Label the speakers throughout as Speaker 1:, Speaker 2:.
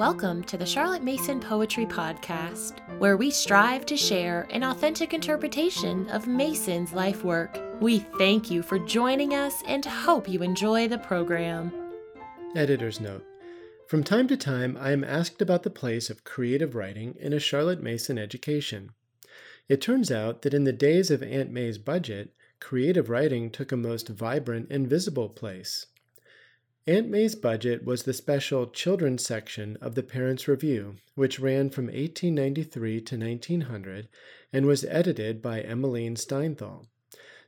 Speaker 1: Welcome to the Charlotte Mason Poetry Podcast, where we strive to share an authentic interpretation of Mason's life work. We thank you for joining us and hope you enjoy the program.
Speaker 2: Editor's note From time to time, I am asked about the place of creative writing in a Charlotte Mason education. It turns out that in the days of Aunt May's budget, creative writing took a most vibrant and visible place. Aunt May's budget was the special children's section of the Parents' Review, which ran from 1893 to 1900 and was edited by Emmeline Steinthal.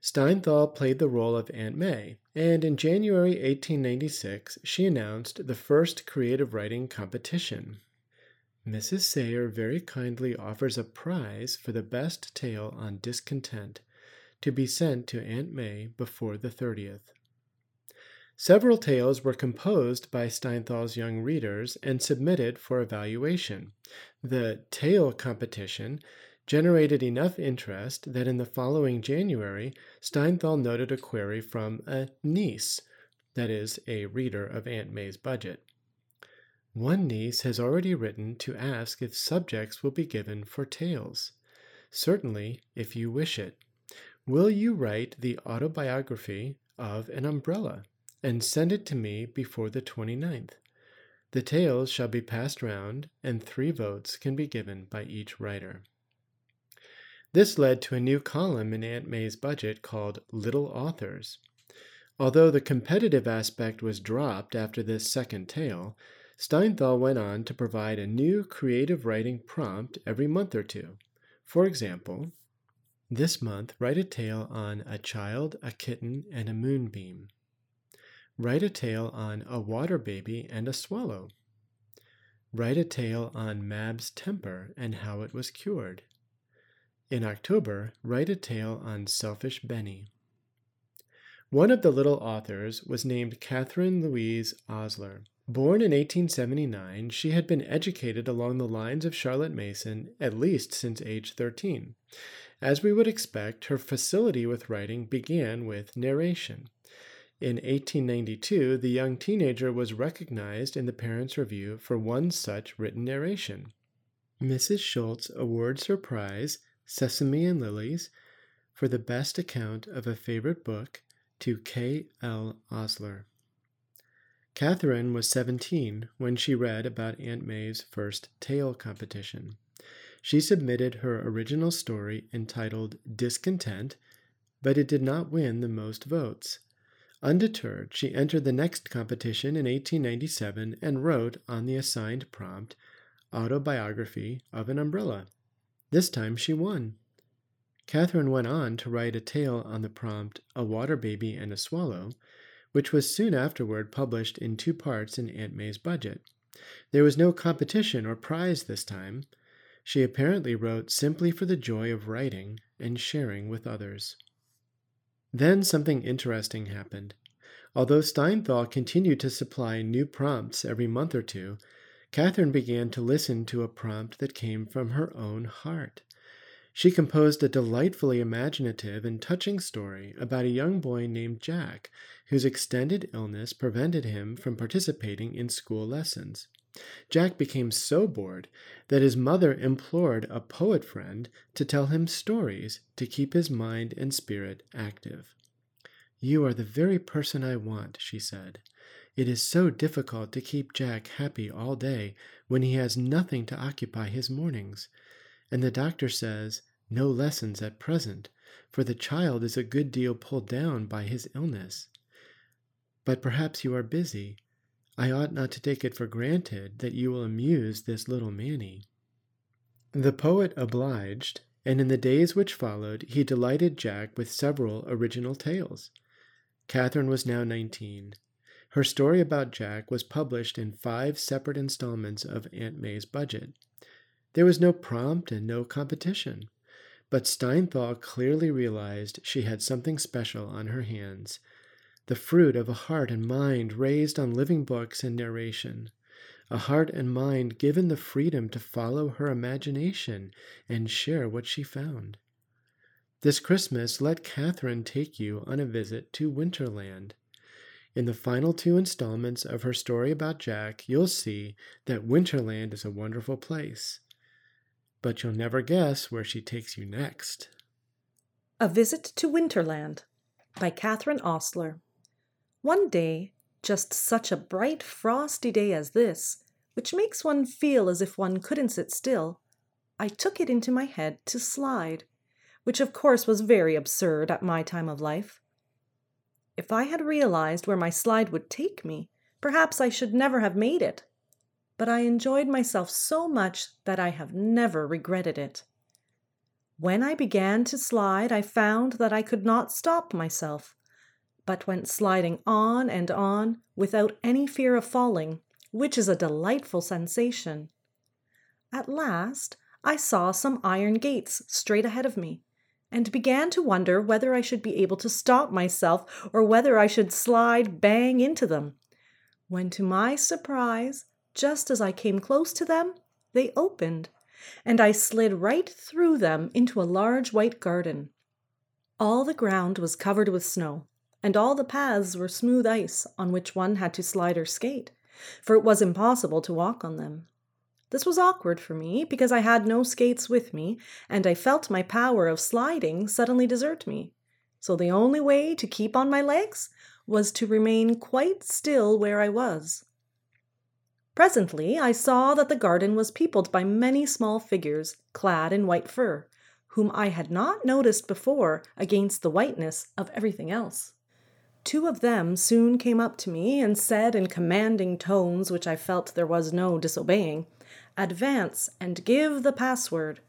Speaker 2: Steinthal played the role of Aunt May, and in January 1896 she announced the first creative writing competition. Mrs. Sayer very kindly offers a prize for the best tale on discontent to be sent to Aunt May before the 30th. Several tales were composed by Steinthal's young readers and submitted for evaluation. The tale competition generated enough interest that in the following January, Steinthal noted a query from a niece, that is, a reader of Aunt May's budget. One niece has already written to ask if subjects will be given for tales. Certainly, if you wish it. Will you write the autobiography of an umbrella? And send it to me before the 29th. The tales shall be passed round, and three votes can be given by each writer. This led to a new column in Aunt May's budget called Little Authors. Although the competitive aspect was dropped after this second tale, Steinthal went on to provide a new creative writing prompt every month or two. For example, this month, write a tale on a child, a kitten, and a moonbeam. Write a tale on a water baby and a swallow. Write a tale on Mab's temper and how it was cured. In October, write a tale on Selfish Benny. One of the little authors was named Catherine Louise Osler. Born in 1879, she had been educated along the lines of Charlotte Mason at least since age 13. As we would expect, her facility with writing began with narration. In 1892, the young teenager was recognized in the Parents' Review for one such written narration. Mrs. Schultz awards her prize, Sesame and Lilies, for the best account of a favorite book to K. L. Osler. Catherine was 17 when she read about Aunt May's first tale competition. She submitted her original story entitled Discontent, but it did not win the most votes. Undeterred, she entered the next competition in 1897 and wrote on the assigned prompt, Autobiography of an Umbrella. This time she won. Catherine went on to write a tale on the prompt, A Water Baby and a Swallow, which was soon afterward published in two parts in Aunt May's budget. There was no competition or prize this time. She apparently wrote simply for the joy of writing and sharing with others. Then something interesting happened. Although Steinthal continued to supply new prompts every month or two, Catherine began to listen to a prompt that came from her own heart. She composed a delightfully imaginative and touching story about a young boy named Jack, whose extended illness prevented him from participating in school lessons. Jack became so bored that his mother implored a poet friend to tell him stories to keep his mind and spirit active. You are the very person I want, she said. It is so difficult to keep Jack happy all day when he has nothing to occupy his mornings. And the doctor says, no lessons at present, for the child is a good deal pulled down by his illness. But perhaps you are busy. I ought not to take it for granted that you will amuse this little Manny. The poet obliged, and in the days which followed he delighted Jack with several original tales. Catherine was now nineteen. Her story about Jack was published in five separate installments of Aunt May's budget. There was no prompt and no competition, but Steinthal clearly realized she had something special on her hands the fruit of a heart and mind raised on living books and narration, a heart and mind given the freedom to follow her imagination and share what she found. This Christmas, let Catherine take you on a visit to Winterland. In the final two installments of her story about Jack, you'll see that Winterland is a wonderful place. But you'll never guess where she takes you next.
Speaker 3: A Visit to Winterland by Catherine Osler. One day, just such a bright, frosty day as this, which makes one feel as if one couldn't sit still, I took it into my head to slide, which of course was very absurd at my time of life. If I had realized where my slide would take me, perhaps I should never have made it. But I enjoyed myself so much that I have never regretted it. When I began to slide, I found that I could not stop myself, but went sliding on and on without any fear of falling, which is a delightful sensation. At last, I saw some iron gates straight ahead of me, and began to wonder whether I should be able to stop myself or whether I should slide bang into them. When, to my surprise, just as I came close to them, they opened, and I slid right through them into a large white garden. All the ground was covered with snow, and all the paths were smooth ice on which one had to slide or skate, for it was impossible to walk on them. This was awkward for me because I had no skates with me, and I felt my power of sliding suddenly desert me. So the only way to keep on my legs was to remain quite still where I was. Presently I saw that the garden was peopled by many small figures clad in white fur, whom I had not noticed before against the whiteness of everything else. Two of them soon came up to me and said in commanding tones which I felt there was no disobeying, Advance and give the password.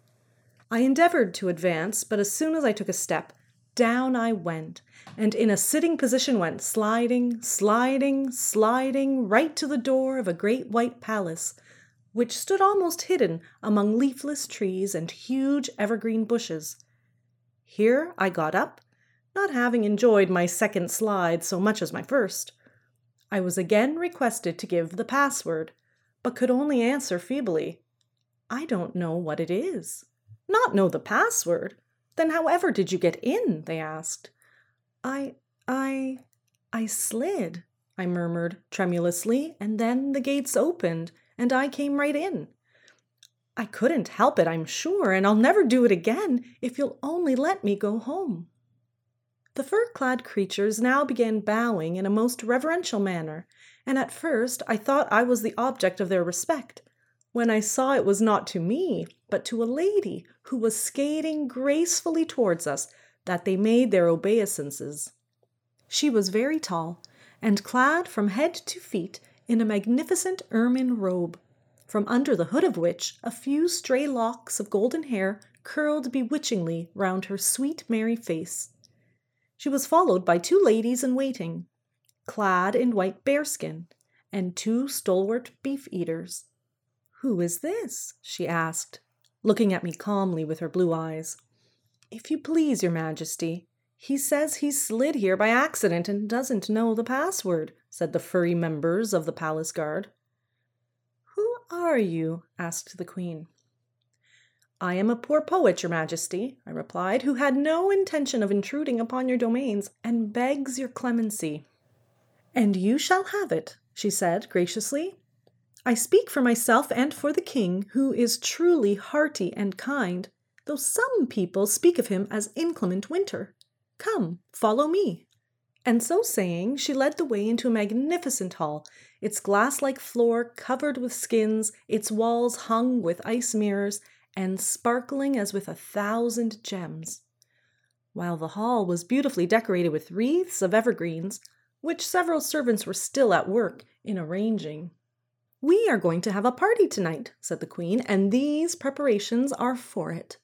Speaker 3: I endeavored to advance, but as soon as I took a step, down I went, and in a sitting position went sliding, sliding, sliding right to the door of a great white palace, which stood almost hidden among leafless trees and huge evergreen bushes. Here I got up, not having enjoyed my second slide so much as my first. I was again requested to give the password but could only answer feebly, I don't know what it is. Not know the password? Then however did you get in? they asked. I, I, I slid, I murmured tremulously, and then the gates opened, and I came right in. I couldn't help it, I'm sure, and I'll never do it again if you'll only let me go home. The fur clad creatures now began bowing in a most reverential manner, and at first I thought I was the object of their respect, when I saw it was not to me, but to a lady who was skating gracefully towards us, that they made their obeisances. She was very tall, and clad from head to feet in a magnificent ermine robe, from under the hood of which a few stray locks of golden hair curled bewitchingly round her sweet, merry face. She was followed by two ladies in waiting, clad in white bearskin, and two stalwart beef eaters. Who is this? she asked, looking at me calmly with her blue eyes. If you please, your majesty, he says he slid here by accident and doesn't know the password, said the furry members of the palace guard. Who are you? asked the queen. I am a poor poet, your majesty, I replied, who had no intention of intruding upon your domains, and begs your clemency. And you shall have it, she said graciously. I speak for myself and for the king, who is truly hearty and kind, though some people speak of him as inclement winter. Come, follow me. And so saying, she led the way into a magnificent hall, its glass like floor covered with skins, its walls hung with ice mirrors, and sparkling as with a thousand gems. While the hall was beautifully decorated with wreaths of evergreens, which several servants were still at work in arranging. We are going to have a party tonight, said the queen, and these preparations are for it.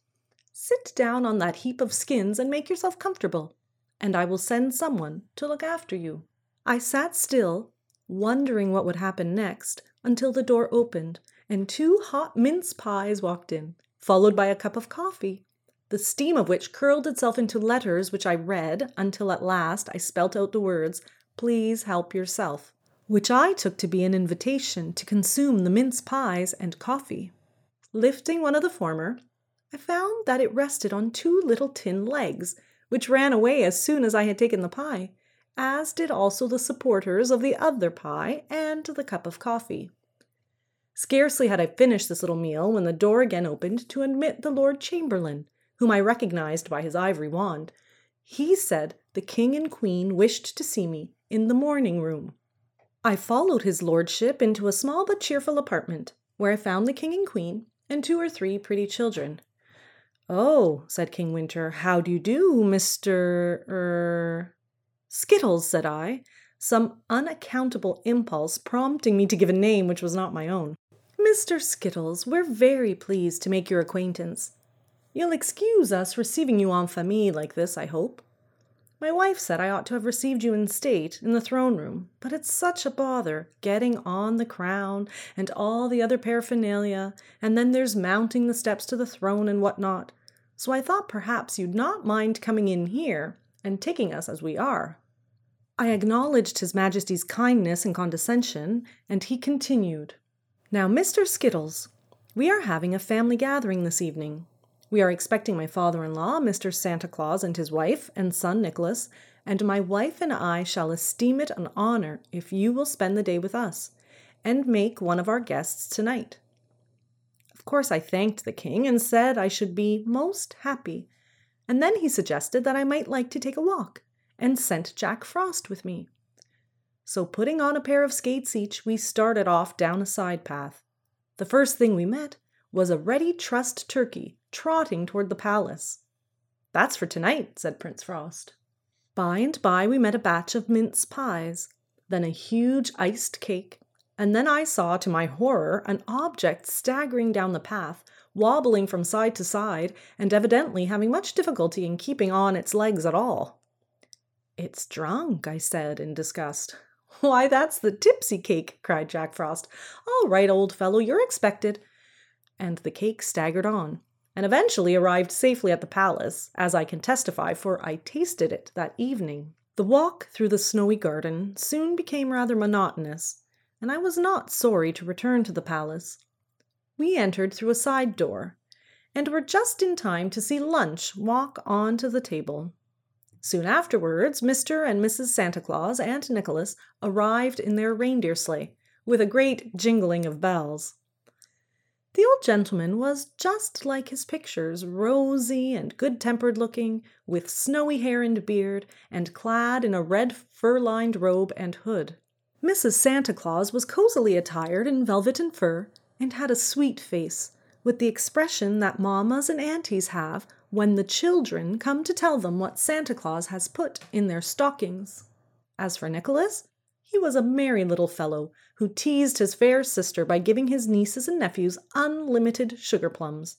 Speaker 3: Sit down on that heap of skins and make yourself comfortable, and I will send someone to look after you. I sat still, wondering what would happen next, until the door opened and two hot mince pies walked in, followed by a cup of coffee, the steam of which curled itself into letters which I read until at last I spelt out the words Please help yourself, which I took to be an invitation to consume the mince pies and coffee. Lifting one of the former, I found that it rested on two little tin legs, which ran away as soon as I had taken the pie, as did also the supporters of the other pie and the cup of coffee. Scarcely had I finished this little meal when the door again opened to admit the Lord Chamberlain, whom I recognized by his ivory wand. He said the king and queen wished to see me in the morning room. I followed his lordship into a small but cheerful apartment, where I found the king and queen and two or three pretty children. Oh, said King Winter, how do you do, Mr. er Skittles, said I, some unaccountable impulse prompting me to give a name which was not my own. Mr. Skittles, we're very pleased to make your acquaintance. You'll excuse us receiving you en famille like this, I hope. My wife said I ought to have received you in state in the throne room, but it's such a bother getting on the crown and all the other paraphernalia, and then there's mounting the steps to the throne and what not. So I thought perhaps you'd not mind coming in here and taking us as we are. I acknowledged His Majesty's kindness and condescension, and he continued. Now, Mr. Skittles, we are having a family gathering this evening. We are expecting my father in law, Mr. Santa Claus, and his wife and son Nicholas, and my wife and I shall esteem it an honor if you will spend the day with us and make one of our guests tonight. Of course, I thanked the king and said I should be most happy, and then he suggested that I might like to take a walk and sent Jack Frost with me. So, putting on a pair of skates each, we started off down a side path. The first thing we met was a ready trussed turkey trotting toward the palace. That's for tonight, said Prince Frost. By and by, we met a batch of mince pies, then a huge iced cake, and then I saw, to my horror, an object staggering down the path, wobbling from side to side, and evidently having much difficulty in keeping on its legs at all. It's drunk, I said in disgust. Why, that's the tipsy cake, cried Jack Frost. All right, old fellow, you're expected. And the cake staggered on, and eventually arrived safely at the palace, as I can testify, for I tasted it that evening. The walk through the snowy garden soon became rather monotonous, and I was not sorry to return to the palace. We entered through a side door, and were just in time to see lunch walk on to the table. Soon afterwards, Mr. and Mrs. Santa Claus and Nicholas arrived in their reindeer sleigh, with a great jingling of bells. The old gentleman was just like his pictures, rosy and good tempered looking, with snowy hair and beard, and clad in a red fur lined robe and hood. Mrs. Santa Claus was cozily attired in velvet and fur, and had a sweet face, with the expression that mammas and aunties have when the children come to tell them what Santa Claus has put in their stockings. As for Nicholas, he was a merry little fellow who teased his fair sister by giving his nieces and nephews unlimited sugar plums.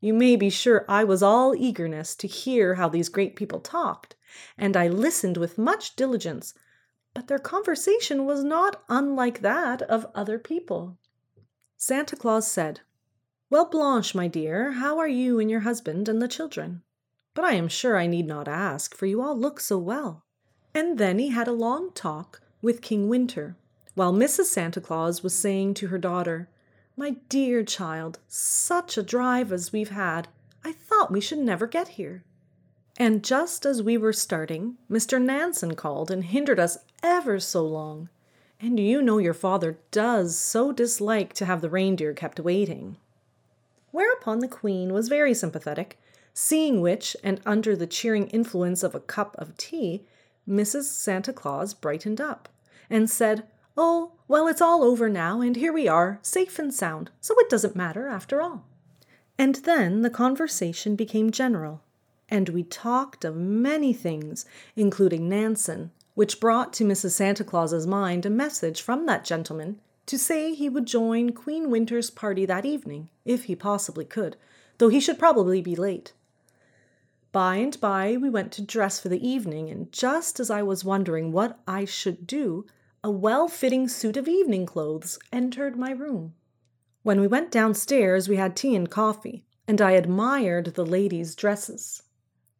Speaker 3: You may be sure I was all eagerness to hear how these great people talked, and I listened with much diligence, but their conversation was not unlike that of other people. Santa Claus said, well, Blanche, my dear, how are you and your husband and the children? But I am sure I need not ask, for you all look so well. And then he had a long talk with King Winter, while Mrs. Santa Claus was saying to her daughter, My dear child, such a drive as we've had. I thought we should never get here. And just as we were starting, Mr. Nansen called and hindered us ever so long. And you know your father does so dislike to have the reindeer kept waiting. Whereupon the queen was very sympathetic, seeing which, and under the cheering influence of a cup of tea, Mrs. Santa Claus brightened up and said, Oh, well, it's all over now, and here we are, safe and sound, so it doesn't matter after all. And then the conversation became general, and we talked of many things, including Nansen, which brought to Mrs. Santa Claus's mind a message from that gentleman to say he would join Queen Winter's party that evening, if he possibly could, though he should probably be late. By and by we went to dress for the evening, and just as I was wondering what I should do, a well fitting suit of evening clothes entered my room. When we went downstairs, we had tea and coffee, and I admired the ladies' dresses.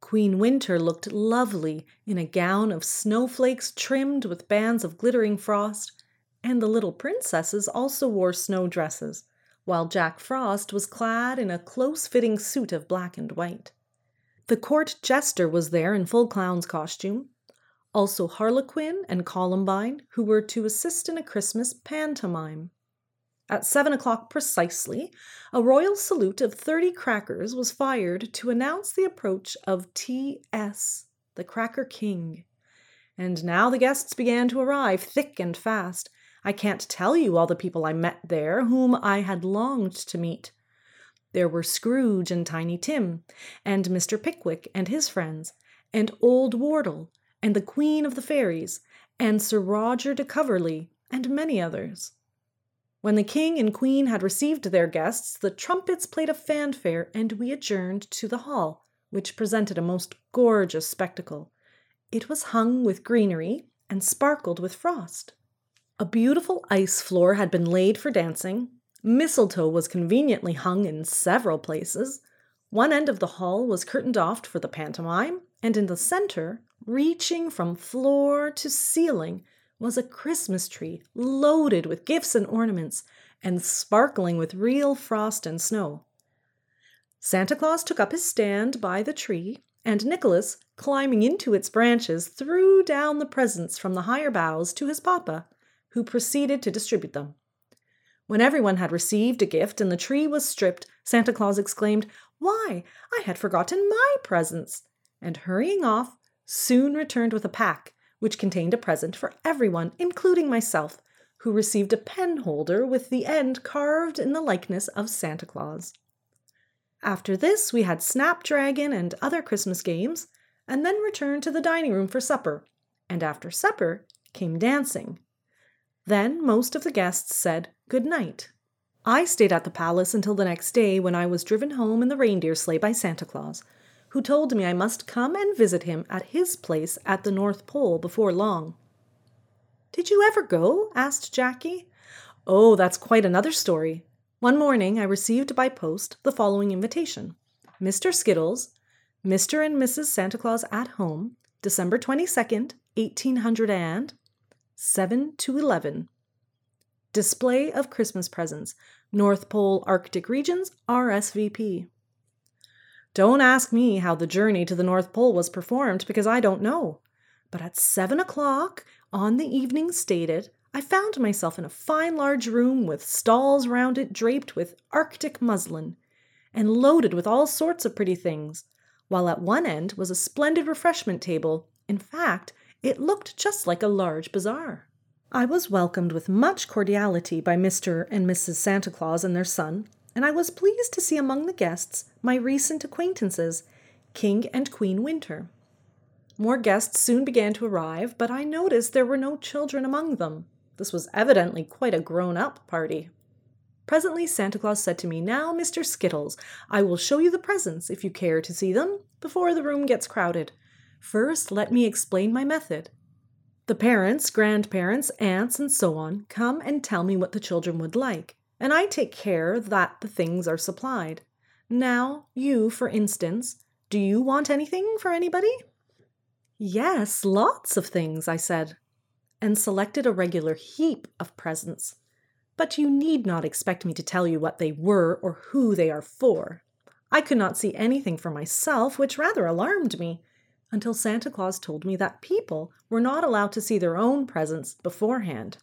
Speaker 3: Queen Winter looked lovely in a gown of snowflakes trimmed with bands of glittering frost, and the little princesses also wore snow dresses, while Jack Frost was clad in a close fitting suit of black and white. The court jester was there in full clown's costume. also Harlequin and Columbine, who were to assist in a Christmas pantomime. At seven o'clock precisely, a royal salute of thirty crackers was fired to announce the approach of T.S., the Cracker King. And now the guests began to arrive thick and fast. I can't tell you all the people I met there whom I had longed to meet. There were Scrooge and Tiny Tim, and Mr. Pickwick and his friends, and Old Wardle, and the Queen of the Fairies, and Sir Roger de Coverley, and many others. When the king and queen had received their guests, the trumpets played a fanfare, and we adjourned to the hall, which presented a most gorgeous spectacle. It was hung with greenery and sparkled with frost. A beautiful ice floor had been laid for dancing. Mistletoe was conveniently hung in several places. One end of the hall was curtained off for the pantomime, and in the center, reaching from floor to ceiling, was a Christmas tree loaded with gifts and ornaments and sparkling with real frost and snow. Santa Claus took up his stand by the tree, and Nicholas, climbing into its branches, threw down the presents from the higher boughs to his papa, who proceeded to distribute them. When everyone had received a gift and the tree was stripped, Santa Claus exclaimed, Why, I had forgotten my presents! and hurrying off, soon returned with a pack which contained a present for everyone, including myself, who received a pen holder with the end carved in the likeness of Santa Claus. After this, we had Snapdragon and other Christmas games, and then returned to the dining room for supper, and after supper came dancing. Then most of the guests said good night. I stayed at the palace until the next day when I was driven home in the reindeer sleigh by Santa Claus, who told me I must come and visit him at his place at the North Pole before long. Did you ever go? asked Jackie. Oh, that's quite another story. One morning I received by post the following invitation Mr. Skittles, Mr. and Mrs. Santa Claus at home, December 22nd, 1800 and 7 to 11. Display of Christmas presents, North Pole Arctic Regions, RSVP. Don't ask me how the journey to the North Pole was performed because I don't know. But at seven o'clock on the evening stated, I found myself in a fine large room with stalls round it draped with Arctic muslin and loaded with all sorts of pretty things, while at one end was a splendid refreshment table. In fact, it looked just like a large bazaar. I was welcomed with much cordiality by Mr. and Mrs. Santa Claus and their son, and I was pleased to see among the guests my recent acquaintances, King and Queen Winter. More guests soon began to arrive, but I noticed there were no children among them. This was evidently quite a grown up party. Presently, Santa Claus said to me, Now, Mr. Skittles, I will show you the presents, if you care to see them, before the room gets crowded. First, let me explain my method. The parents, grandparents, aunts, and so on come and tell me what the children would like and I take care that the things are supplied. Now, you, for instance, do you want anything for anybody? Yes, lots of things, I said, and selected a regular heap of presents. But you need not expect me to tell you what they were or who they are for. I could not see anything for myself, which rather alarmed me, until Santa Claus told me that people were not allowed to see their own presents beforehand.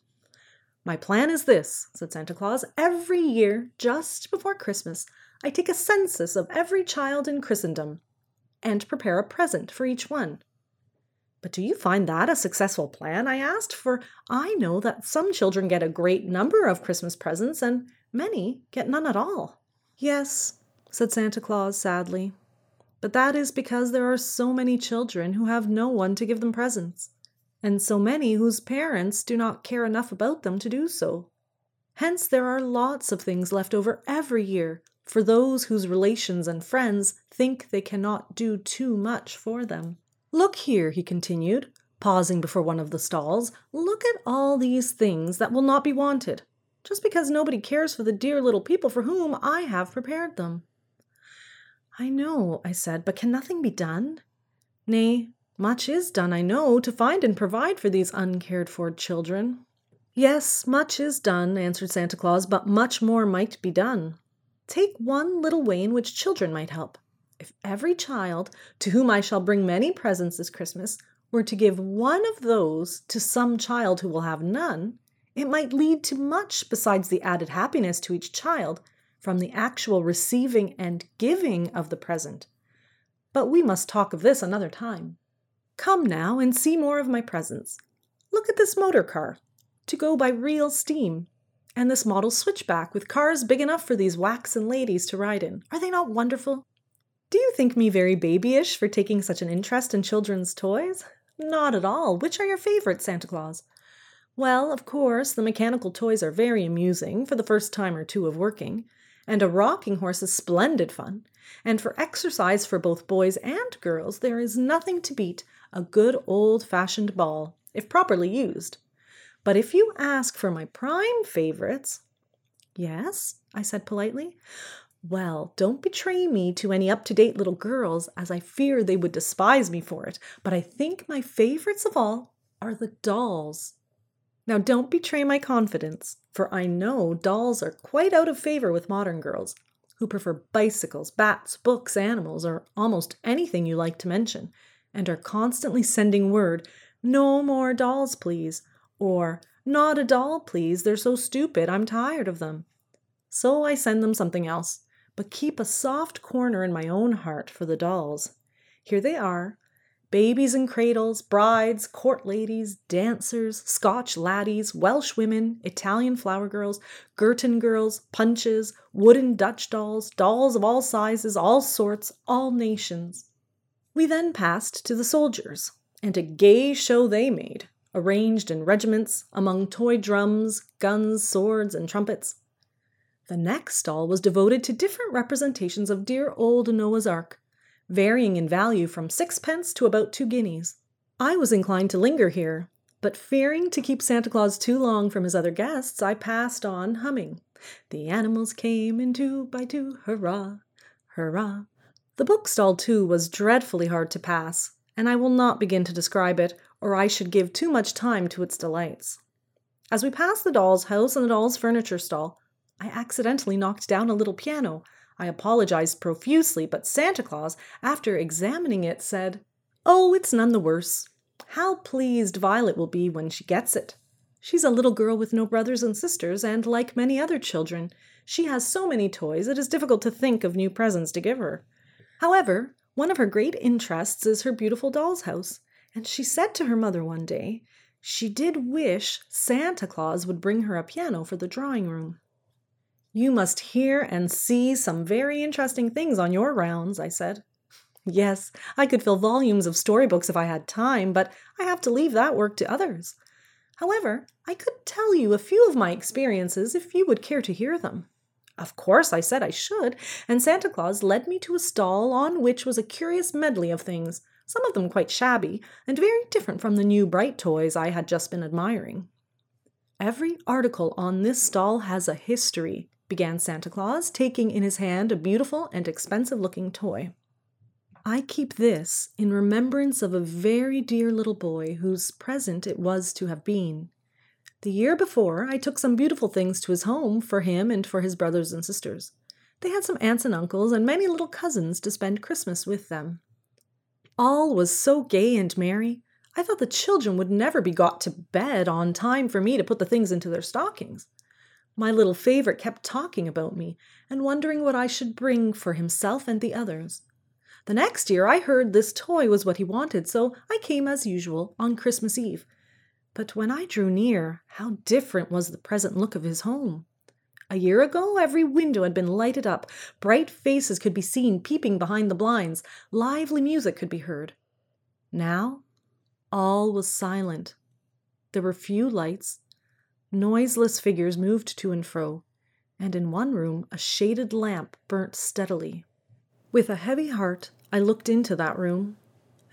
Speaker 3: My plan is this, said Santa Claus. Every year, just before Christmas, I take a census of every child in Christendom and prepare a present for each one. But do you find that a successful plan? I asked, for I know that some children get a great number of Christmas presents and many get none at all. Yes, said Santa Claus sadly, but that is because there are so many children who have no one to give them presents and so many whose parents do not care enough about them to do so. Hence, there are lots of things left over every year for those whose relations and friends think they cannot do too much for them. Look here, he continued, pausing before one of the stalls. Look at all these things that will not be wanted, just because nobody cares for the dear little people for whom I have prepared them. I know, I said, but can nothing be done? Nay, much is done, I know, to find and provide for these uncared for children. Yes, much is done, answered Santa Claus, but much more might be done. Take one little way in which children might help. If every child, to whom I shall bring many presents this Christmas, were to give one of those to some child who will have none, it might lead to much besides the added happiness to each child from the actual receiving and giving of the present. But we must talk of this another time. Come now and see more of my presents. Look at this motor car, to go by real steam, and this model switchback with cars big enough for these waxen ladies to ride in. Are they not wonderful? Do you think me very babyish for taking such an interest in children's toys? Not at all. Which are your favorites, Santa Claus? Well, of course, the mechanical toys are very amusing for the first time or two of working, and a rocking horse is splendid fun. And for exercise for both boys and girls, there is nothing to beat a good old fashioned ball, if properly used. But if you ask for my prime favorites, yes, I said politely. Well, don't betray me to any up to date little girls, as I fear they would despise me for it, but I think my favorites of all are the dolls. Now, don't betray my confidence, for I know dolls are quite out of favor with modern girls, who prefer bicycles, bats, books, animals, or almost anything you like to mention, and are constantly sending word, No more dolls, please, or Not a doll, please, they're so stupid, I'm tired of them. So I send them something else but keep a soft corner in my own heart for the dolls. Here they are babies in cradles, brides, court ladies, dancers, Scotch laddies, Welsh women, Italian flower girls, Girton girls, punches, wooden Dutch dolls, dolls of all sizes, all sorts, all nations. We then passed to the soldiers, and a gay show they made, arranged in regiments among toy drums, guns, swords, and trumpets. The next stall was devoted to different representations of dear old Noah's Ark, varying in value from sixpence to about two guineas. I was inclined to linger here, but fearing to keep Santa Claus too long from his other guests, I passed on humming. The animals came in two by two, hurrah, hurrah. The book stall, too, was dreadfully hard to pass, and I will not begin to describe it, or I should give too much time to its delights. As we passed the doll's house and the doll's furniture stall, I accidentally knocked down a little piano. I apologized profusely, but Santa Claus, after examining it, said, Oh, it's none the worse. How pleased Violet will be when she gets it. She's a little girl with no brothers and sisters, and like many other children, she has so many toys it is difficult to think of new presents to give her. However, one of her great interests is her beautiful doll's house, and she said to her mother one day she did wish Santa Claus would bring her a piano for the drawing room. You must hear and see some very interesting things on your rounds, I said. Yes, I could fill volumes of storybooks if I had time, but I have to leave that work to others. However, I could tell you a few of my experiences if you would care to hear them. Of course, I said I should, and Santa Claus led me to a stall on which was a curious medley of things, some of them quite shabby, and very different from the new bright toys I had just been admiring. Every article on this stall has a history, began Santa Claus, taking in his hand a beautiful and expensive looking toy. I keep this in remembrance of a very dear little boy whose present it was to have been. The year before, I took some beautiful things to his home for him and for his brothers and sisters. They had some aunts and uncles and many little cousins to spend Christmas with them. All was so gay and merry. I thought the children would never be got to bed on time for me to put the things into their stockings. My little favorite kept talking about me and wondering what I should bring for himself and the others. The next year I heard this toy was what he wanted, so I came as usual on Christmas Eve. But when I drew near, how different was the present look of his home. A year ago, every window had been lighted up, bright faces could be seen peeping behind the blinds, lively music could be heard. Now, all was silent. There were few lights, Noiseless figures moved to and fro, and in one room a shaded lamp burnt steadily. With a heavy heart, I looked into that room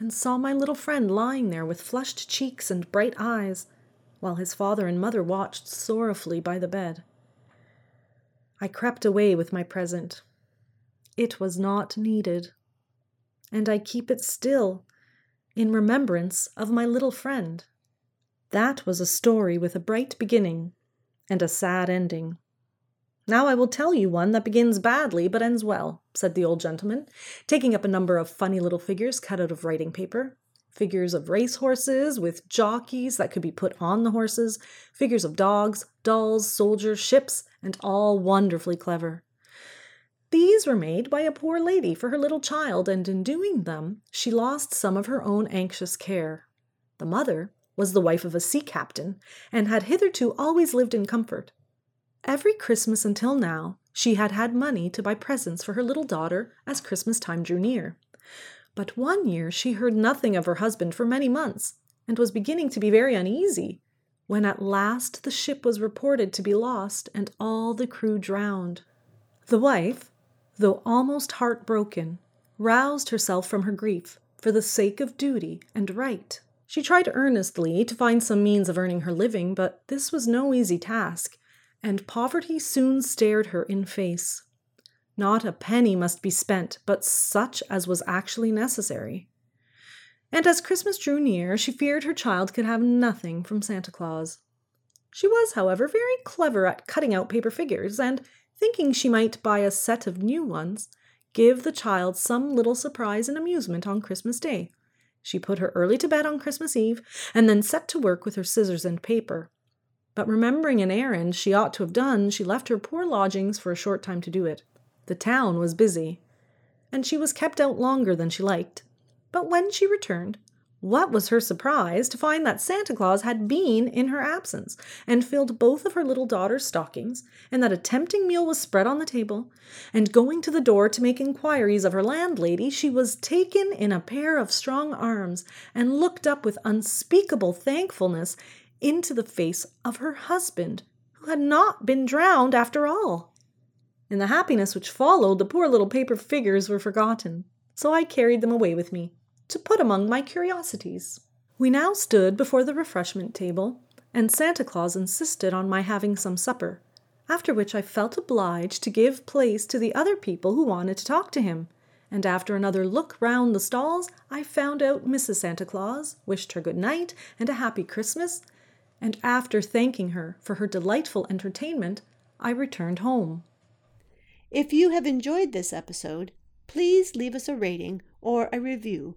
Speaker 3: and saw my little friend lying there with flushed cheeks and bright eyes, while his father and mother watched sorrowfully by the bed. I crept away with my present. It was not needed, and I keep it still in remembrance of my little friend. That was a story with a bright beginning and a sad ending. Now I will tell you one that begins badly but ends well, said the old gentleman, taking up a number of funny little figures cut out of writing paper. figures of race horses with jockeys that could be put on the horses, figures of dogs, dolls, soldiers, ships, and all wonderfully clever. These were made by a poor lady for her little child, and in doing them, she lost some of her own anxious care. The mother was the wife of a sea captain, and had hitherto always lived in comfort. Every Christmas until now, she had had money to buy presents for her little daughter as Christmas time drew near. But one year she heard nothing of her husband for many months, and was beginning to be very uneasy, when at last the ship was reported to be lost and all the crew drowned. The wife, though almost heartbroken, roused herself from her grief for the sake of duty and right. She tried earnestly to find some means of earning her living, but this was no easy task, and poverty soon stared her in face. Not a penny must be spent, but such as was actually necessary. And as Christmas drew near, she feared her child could have nothing from Santa Claus. She was, however, very clever at cutting out paper figures, and thinking she might buy a set of new ones, give the child some little surprise and amusement on Christmas Day. She put her early to bed on Christmas Eve, and then set to work with her scissors and paper. But remembering an errand she ought to have done, she left her poor lodgings for a short time to do it. The town was busy, and she was kept out longer than she liked. But when she returned, what was her surprise to find that Santa Claus had been in her absence and filled both of her little daughter's stockings, and that a tempting meal was spread on the table, and going to the door to make inquiries of her landlady, she was taken in a pair of strong arms and looked up with unspeakable thankfulness into the face of her husband, who had not been drowned after all. In the happiness which followed, the poor little paper figures were forgotten, so I carried them away with me to put among my curiosities. We now stood before the refreshment table, and Santa Claus insisted on my having some supper, after which I felt obliged to give place to the other people who wanted to talk to him. And after another look round the stalls, I found out Mrs. Santa Claus, wished her good night and a happy Christmas, and after thanking her for her delightful entertainment, I returned home.
Speaker 4: If you have enjoyed this episode, please leave us a rating or a review